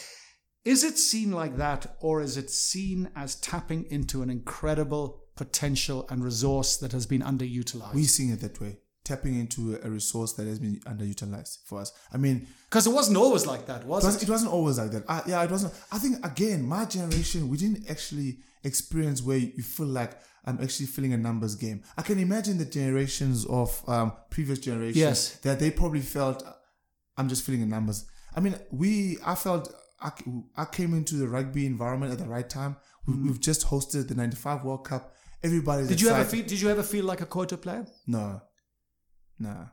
Is it seen like that, or is it seen as tapping into an incredible potential and resource that has been underutilized? We're seeing it that way, tapping into a resource that has been underutilized for us. I mean, Because it wasn't always like that, was it, it? was, it wasn't always like that. I, yeah, it wasn't. I think again, my generation, we didn't actually experience where you feel like I'm actually feeling a numbers game. I can imagine the generations of um, previous generations Yes. that they probably felt I'm just feeling a numbers. I mean, we, I felt I, I came into the rugby environment at the right time. We, mm. We've just hosted the '95 World Cup. Everybody's Did you ever feel? Did you ever feel like a quota player? No. No.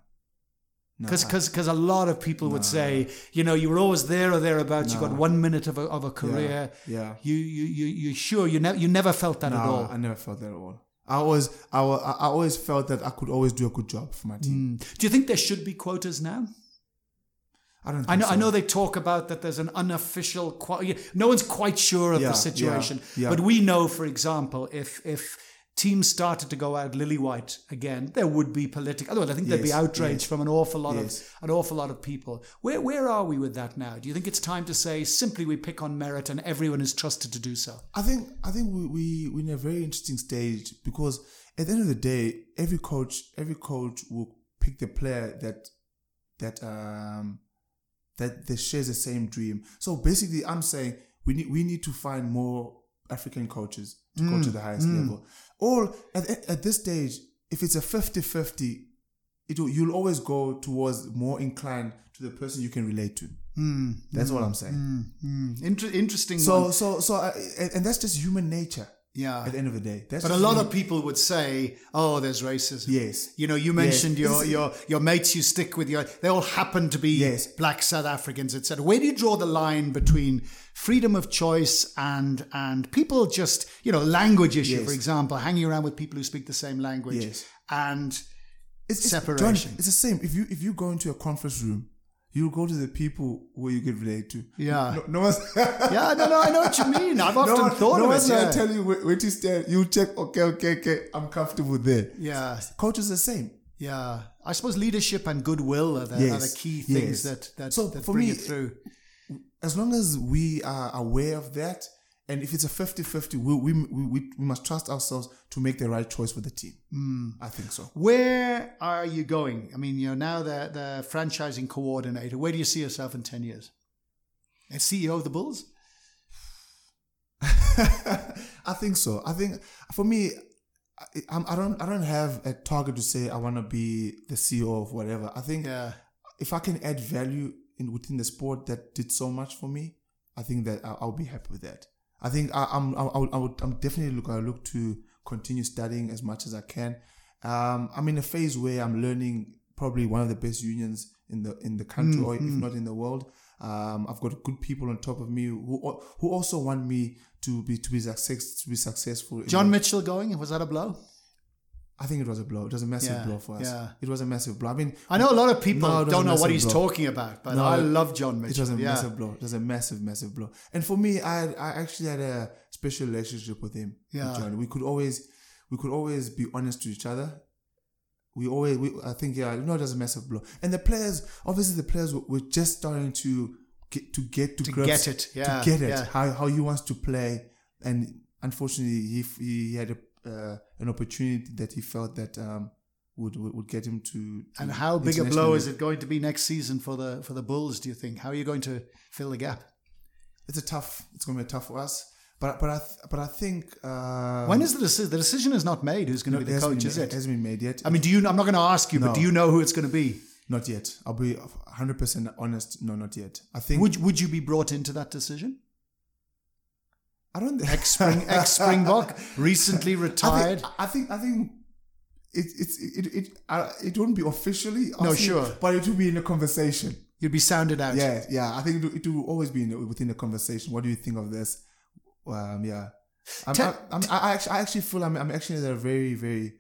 No. Because cause a lot of people would say, you know, you were always there or thereabouts. You got one minute of a, of a career. yeah. You you you you sure you never you never felt that at all. I never felt that at all. I always, I, I I always felt that I could always do a good job for my team. Mm. Do you think there should be quotas now? I don't. Think I know so. I know they talk about that. There's an unofficial. No one's quite sure of Yeah, the situation, yeah, yeah. but we know, for example, if if teams started to go out lily white again, there would be political. Otherwise, I think there'd be outrage yes. from an awful lot Yes. of an awful lot of people. Where where are we with that now? Do you think it's time to say simply we pick on merit and everyone is trusted to do so? I think I think we we we're in a very interesting stage because at the end of the day, every coach every coach will pick the player that that um that they share the same dream. So basically, I'm saying we need we need to find more African coaches to go to mm, the highest mm. level. Or at at this stage, if it's a 50-50, it will, you'll always go towards more inclined to the person you can relate to. Mm, that's what I'm saying. Inter- interesting. So one. so so, uh, and, and that's just human nature. Yeah. At the end of the day, that's But a lot of people would say, "Oh, there's racism." Yes. You know, you mentioned your your your mates you stick with. Your they all happen to be Yes. black South Africans, etc. Where do you draw the line between freedom of choice and and people just you know language issue, Yes. for example, hanging around with people who speak the same language, Yes. and it's, it's, separation. John, it's the same. If you if you go into a conference room, you go to the people where you can relate to. Yeah. No, no one's. yeah, no, no, I know what you mean. I've often no one, thought no of one's it. gonna Yeah. tell you where, where to stand. You check. Okay, okay, okay. I'm comfortable there. yeah, Coach is the same. yeah. I suppose leadership and goodwill are the, are the key things Yes. that that, So that for bring me, it through. As long as we are aware of that, and if it's a 50-50, we, we, we, we we must trust ourselves to make the right choice for the team. Hmm. I think so. Where are you going? I mean, you're now the, the franchising coordinator. Where do you see yourself in 10 years? As CEO of the Bulls? I think so. I think for me, I, I'm- I don't I don't have a target to say I want to be the CEO of whatever. I think Yeah. if I can add value in within the sport that did so much for me, I think that I'll, I'll be happy with that. I think I, I'm I, I would, I would I'm definitely look I look to continue studying as much as I can. Um, I'm in a phase where I'm learning probably one of the best unions in the in the country or if not in the world. Um, I've got good people on top of me who who also want me to be to be success to be successful. John Mitchell going, was that a blow? I think it was a blow. It was a massive Yeah, blow for us. yeah. It was a massive blow. I mean, I know a lot of people No, don't know what he's blow. talking about, but No, I love John Mitchell. It was a yeah. massive blow. It was a massive, massive blow. And for me, I had, I actually had a special relationship with him. with John. We could always we could always be honest to each other. We always we, I think yeah, no, it was a massive blow. And the players, obviously the players were, were just starting to get to get to, To grips- get it, yeah, to get it, yeah. how how he wants to play. And unfortunately, he he had a, uh, an opportunity that he felt that um, would, would would get him to. to And how big a blow is it going to be next season for the for the Bulls? Do you think? How are you going to fill the gap? it's a tough. It's going to be tough for us. But but I th- but I think uh, when is the decision? The decision is not made. Who's going to it be the coach? been, Is ma- it? hasn't been made yet. I mean, do you? I'm not going to ask you, but do you know who it's going to be? not yet. I'll be 100 percent honest. No, not yet. I think Would Would you be brought into that decision? I don't Ex Spring Ex Springbok, recently retired. I think I think, I think it it's it it uh, it won't be officially. No, asking, sure. but it will be in a conversation. You'd be sounded out. Yeah, yeah. I think it will, it will always be in the, within the conversation. What do you think of this? Um, yeah. I'm, I'm, I'm, I actually, I actually feel I'm, I'm actually at a very, very,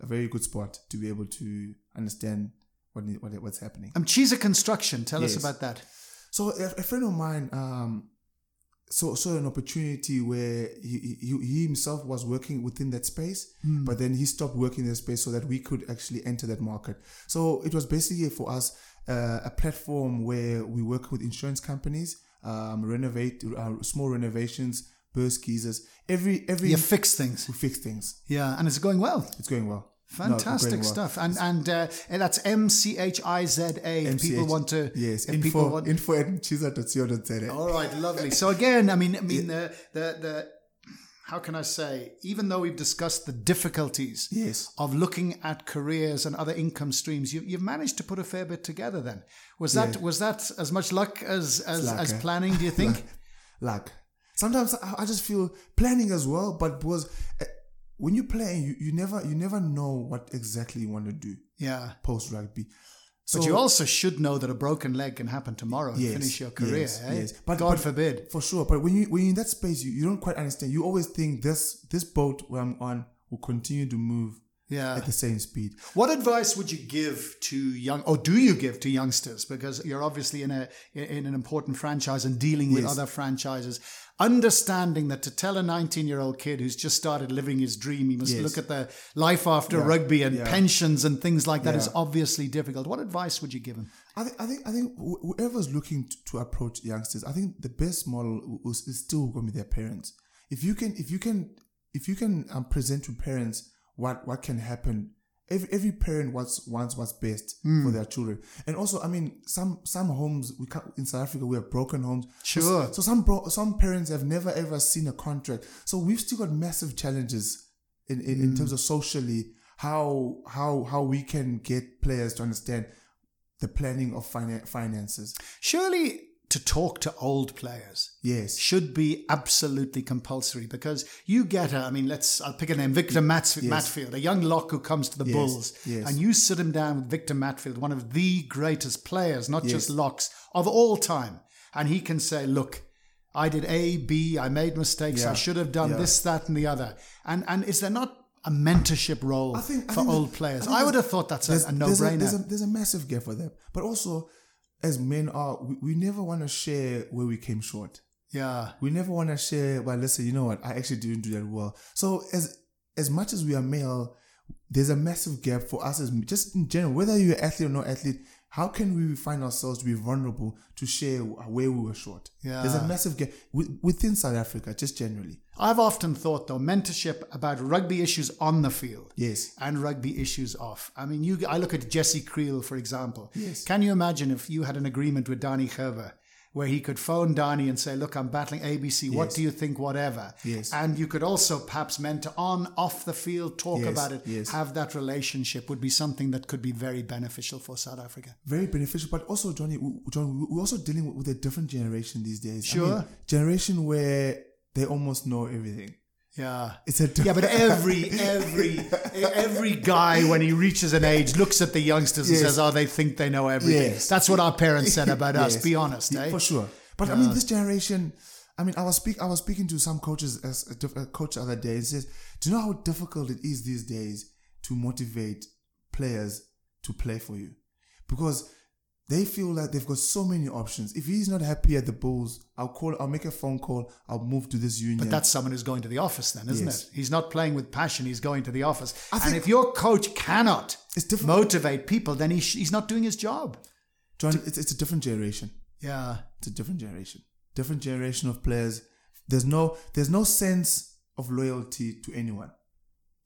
a very good spot to be able to understand what, what what's happening. Um, Chiza Construction. Tell us about that. So a, a friend of mine um, saw, saw an opportunity where he, he, he himself was working within that space, but then he stopped working in that space so that we could actually enter that market. So it was basically for us uh, a platform where we work with insurance companies, um, renovate uh, small renovations, burst geysers. Every every You fix things. we fix things. Yeah, and it's going well. It's going well. Fantastic stuff. And and uh, and that's M C H I Z A. If people want to, yes, info people want, info at mchiza.co.za. All right, lovely. So again, I mean, I mean, the the the how can I say? Even though we've discussed the difficulties Yes. of looking at careers and other income streams, you, you've managed to put a fair bit together. Then was that Yeah. was that as much luck as as, luck, as eh? planning? Do you think? luck? sometimes I, I just feel planning as well but was uh, when you're playing you, you never you never know what exactly you want to do yeah. post rugby so But you also should know that a broken leg can happen tomorrow and Yes, finish your career. yes, eh? yes. But- God but- forbid. for sure but when you when you're in that space you, you don't quite understand you always think this this boat where i'm on will continue to move Yeah. at the same speed What advice would you give to young, or do you give to youngsters? Because you're obviously in a in an important franchise and dealing with Yes. other franchises. Understanding that to tell a 19 year old kid who's just started living his dream, he must Yes. look at the life after rugby and Yeah. pensions and things like that is Yeah. obviously difficult. What advice would you give him? I think I think I think whoever's looking to, to approach youngsters, I think the best model is, is still going to be their parents. If you can, if you can, if you can um, present to parents what what can happen. Every, every parent wants wants what's best Hmm. for their children, and also, I mean, some some homes we can't, in South Africa we have broken homes. Sure. So, some bro, some parents have never ever seen a contract. So we've still got massive challenges in in, Hmm. in terms of socially how how how we can get players to understand the planning of finan- finances. Surely to talk to old players Yes. should be absolutely compulsory because you get a, I mean, let's, I'll pick a name, Victor Mats- Matfield, a young lock who comes to the Yes, Bulls, yes. and you sit him down with Victor Matfield, one of the greatest players, not just locks, of all time. And he can say, look, I did A, B, I made mistakes, I should have done yeah. this, that, and the other. And and is there not a mentorship role think- for old that- players? I I, would have thought that's a, a, no-brainer. there's, a, there's a massive gap for them. But also, as men are, we, we never want to share where we came short. yeah. We never want to share, well, listen, you know what? I actually didn't do that well. So as as much as we are male, there's a massive gap for us as just in general, whether you're athlete or not athlete, how can we find ourselves to be vulnerable to share where we were short? Yeah. There's a massive gap within South Africa, just generally. I've often thought, though, mentorship about rugby issues on the field Yes. and rugby issues off. I mean, you. I look at Jesse Kriel, for example. Yes. Can you imagine if you had an agreement with Danie Gerber where he could phone Danny and say, Look, I'm battling ABC. What do you think? Whatever. Yes. And you could also perhaps mentor on, off the field, talk Yes, about it, yes. have that relationship would be something that could be very beneficial for South Africa. very beneficial. But also, Johnny, John, we- we're also dealing with a different generation these days. I Sure. mean, generation where they almost know everything. Yeah. It's a Yeah, but every every every guy when he reaches an age looks at the youngsters and says, "Oh, they think they know everything." Yes. That's what our parents said about us. Be honest, eh? For sure. But I mean, this generation. I mean, I was speak. I was speaking to some coaches as a, diff- a coach the other day. And says, "Do you know how difficult it is these days to motivate players to play for you? Because they feel like they've got so many options. If he's not happy at the Bulls, I'll call. I'll make a phone call. I'll move to this union. But that's someone who's going to the office, then, isn't Yes. it? He's not playing with passion. He's going to the office. I and if your coach cannot motivate people, then he sh- he's not doing his job. John. It's, it's a different generation. Yeah. It's a different generation. Different generation of players. There's no there's no sense of loyalty to anyone.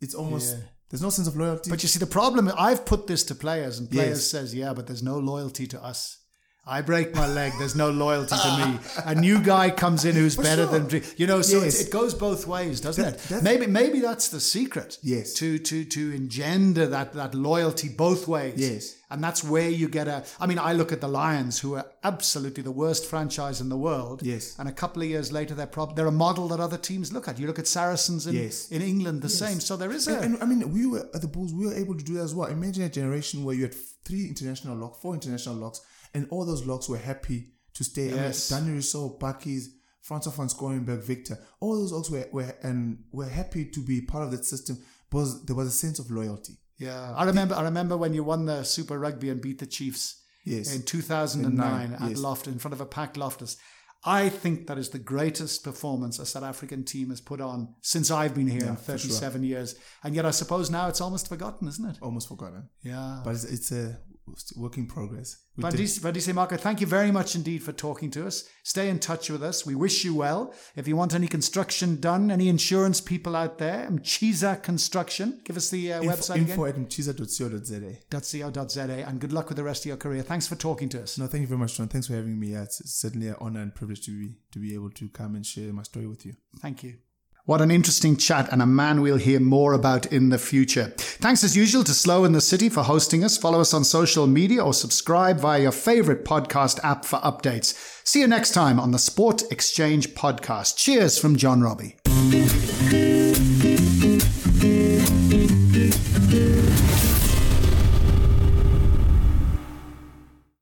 It's almost Yeah. There's no sense of loyalty. But you see, the problem, I've put this to players, and players Yes. says, yeah, but there's no loyalty to us. I break my leg, there's no loyalty to me. A new guy comes in who's For better sure. than you know. So Yes. it, it goes both ways, doesn't That- it? that's- Maybe maybe that's the secret. Yes. To to to engender that that loyalty both ways. Yes. And that's where you get a. I mean, I look at the Lions, who are absolutely the worst franchise in the world. Yes. And a couple of years later, they're prob- they're a model that other teams look at. You look at Saracens in Yes. in England, the same. So there is a. and, and I mean, we were at the Bulls. We were able to do that as well. Imagine a generation where you had three international locks, four international locks, and all those locks were happy to stay. Yes. I mean, Danie Rossouw, Bakkies, Francois van Schouwenburg, Victor. All those locks were, were and were happy to be part of that system because there was a sense of loyalty. Yeah, I remember. I remember when you won the Super Rugby and beat the Chiefs Yes. in 2009 Nine, at yes. Loftus in front of a packed Loftus. I think that is the greatest performance a South African team has put on since I've been here in for sure. 37 years. And yet, I suppose now it's almost forgotten, isn't it? Almost forgotten. Yeah. But it's, it's a work in progress. We did- Bandis Bandise Maku, thank you very much indeed for talking to us. Stay in touch with us. We wish you well. If you want any construction done, any insurance people out there, Mchiza Construction, give us the uh, info, website again. info at mchiza.co.za. .co.za and good luck with the rest of your career. Thanks for talking to us. No, thank you very much, John. Thanks for having me. Yeah, it's certainly an honor and privilege to be to be able to come and share my story with you. Thank you. What an interesting chat and a man we'll hear more about in the future. Thanks as usual to Slow in the City for hosting us. Follow us on social media or subscribe via your favorite podcast app for updates. See you next time on the Sport Exchange podcast. Cheers from John Robbie.